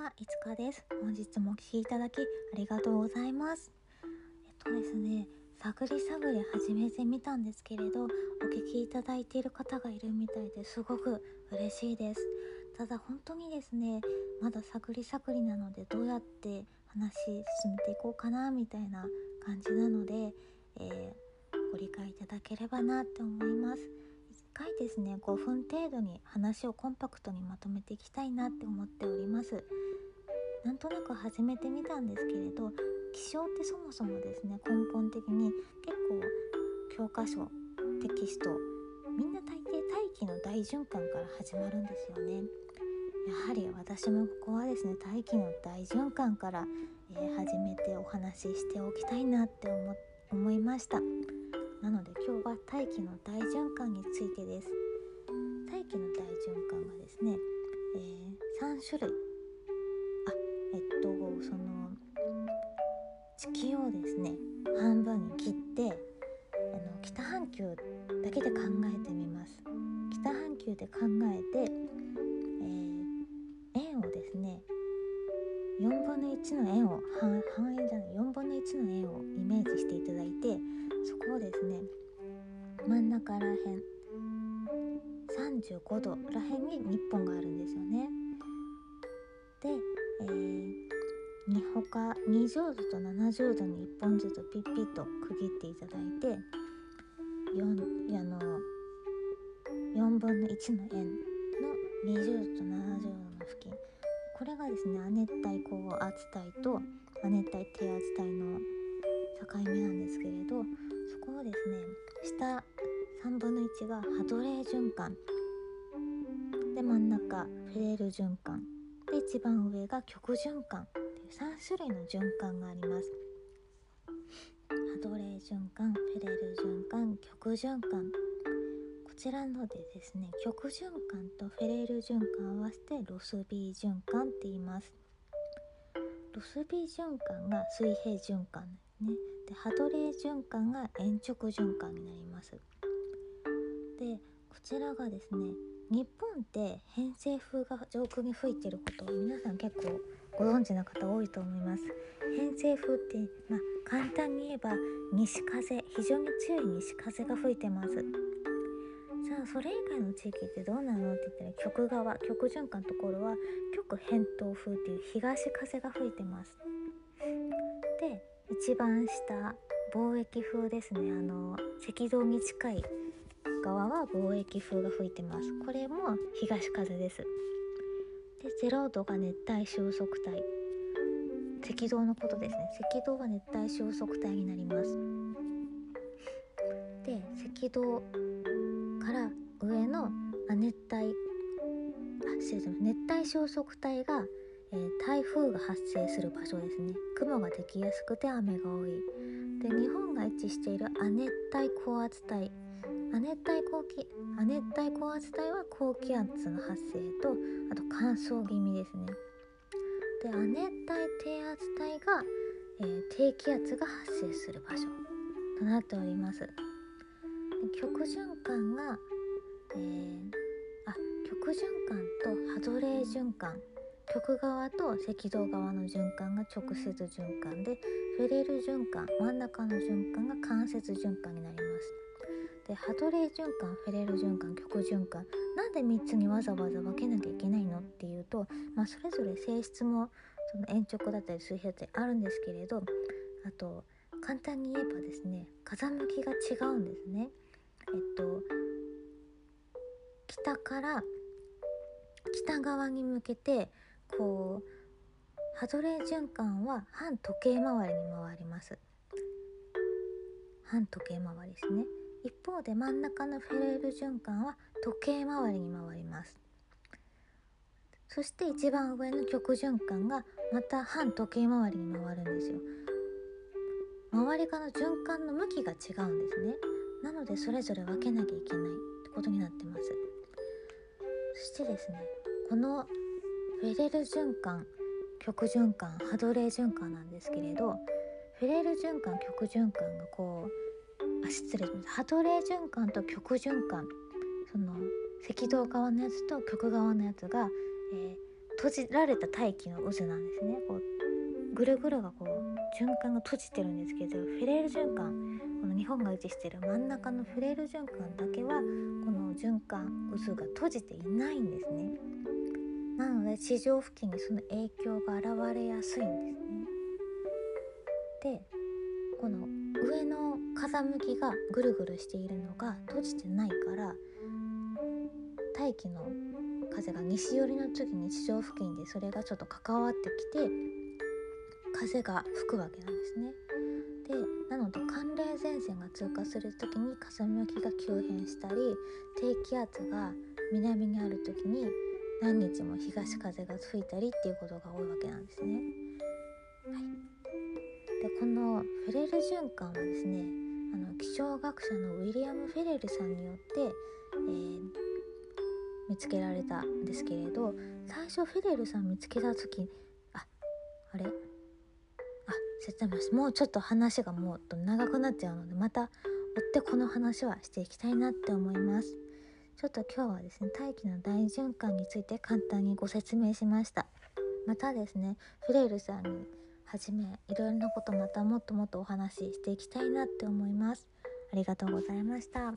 はいつかです。本日もお聴きいただきありがとうございます。えっとですね探り探り始めてみたんですけれどお聞きいただいている方がいるみたいですごく嬉しいです。ただ本当にですねまだ探り探りなのでどうやって話進めていこうかなみたいな感じなので、えー、ご理解いただければなって思います。1回ですね5分程度に話をコンパクトにまとめていきたいなって思っております。なんとなく始めてみたんですけれど気象ってそもそもですね根本的に結構教科書テキストみんな大抵大気の大循環から始まるんですよね。やはり私もここはですね大気の大循環から、えー、始めてお話ししておきたいなって思思いました。なので今日は大気の大循環についてです。大気の大循環はですね、えー、3種類えっとその地球をですね半分に切ってあの北半球だけで考えてみます北半球で考えて、えー、円をですね4分の1の円を半半円じゃない4分の1の円をイメージしていただいてそこをですね真ん中らへん35度らへんに日本があるんですよね。で、えー、に他20度と70度に1本ずつピッピッと区切っていただいて 4, あの4分の1の円の20度と70度の付近。これがですね亜熱帯高圧帯と亜熱帯低圧帯の境目なんですけれどそこをですね下3分の1がハドレー循環。で真ん中フレール循環。一番上が極循環っていう3種類の循環があります。ハドレー循環フェレル循環極循環。こちらのでですね極循環とフェレル循環合わせてロスビー循環って言います。ロスビー循環が水平循環ね。でハドレー循環が延直循環になります。でこちらがですね日本って偏西風が上空に吹いてること皆さん結構ご存知の方多いと思います。偏西風って、まあ、簡単に言えば西風非常に強い西風が吹いてます。さあそれ以外の地域ってどうなのって言ったら極側極循環のところは極偏東風っていう東風が吹いてます。で一番下貿易風ですね。あの赤道に近い側は貿易風が吹いてます。これも東風です。で0度が熱帯収束帯。赤道のことですね。赤道は熱帯収束帯になります。で赤道から上の亜熱帯あ失礼しま熱帯収束帯が、えー、台風が発生する場所ですね。雲ができやすくて雨が多い。で日本が位置している亜熱帯高圧帯亜熱帯高気亜熱帯高圧帯は高気圧の発生とあと乾燥気味ですね。で亜熱帯低圧帯が、えー、低気圧が発生する場所となっております。極循環が、えー、あ極循環とハドレー循環極側と赤道側の循環が直接循環でフェレル循環真ん中の循環が間接循環になります。でハドレー循環フェレル循環極循環。なんで3つにわざわざ分けなきゃいけないのっていうと、まあ、それぞれ性質もその延直だったり水平だったりあるんですけれどあと簡単に言えばですね風向きが違うんですね。えっと北から北側に向けてこうハドレー循環は反時計回りに回ります。反時計回りですね。一方で真ん中のフェレール循環は時計回りに回ります。そして一番上の極循環がまた反時計回りに回るんですよ。周り側の循環の向きが違うんですね。なのでそれぞれ分けなきゃいけないってことになってます。そしてですねこのフェレル循環極循環ハドレー循環なんですけれどフェレル循環極循環がこうあ失礼しますハドレー循環と極循環。その赤道側のやつと極側のやつが、えー、閉じられた大気の渦なんですね。こうぐるぐるがこう循環が閉じてるんですけどフェレール循環。この日本が位置してる真ん中のフェレール循環だけはこの循環渦が閉じていないんですね。なので地上付近にその影響が現れやすいんですね。でこの風向きがぐるぐるしているのが閉じてないから大気の風が西寄りの時に地上付近でそれがちょっと関わってきて風が吹くわけなんですね。でなので寒冷前線が通過する時に風向きが急変したり低気圧が南にある時に何日も東風が吹いたりっていうことが多いわけなんですね。はい、でこのフレル循環はですねあの気象学者のウィリアム・フェレルさんによって、えー、見つけられたんですけれど最初フェレルさん見つけた時ああれ？あ説明しもうちょっと話がもっと長くなっちゃうのでまた追ってこの話はしていきたいなって思います。ちょっと今日はですね大気の大循環について簡単にご説明しました。またですねフレイルさんにはじめいろいろなことまたもっともっとお話ししていきたいなって思います。ありがとうございました。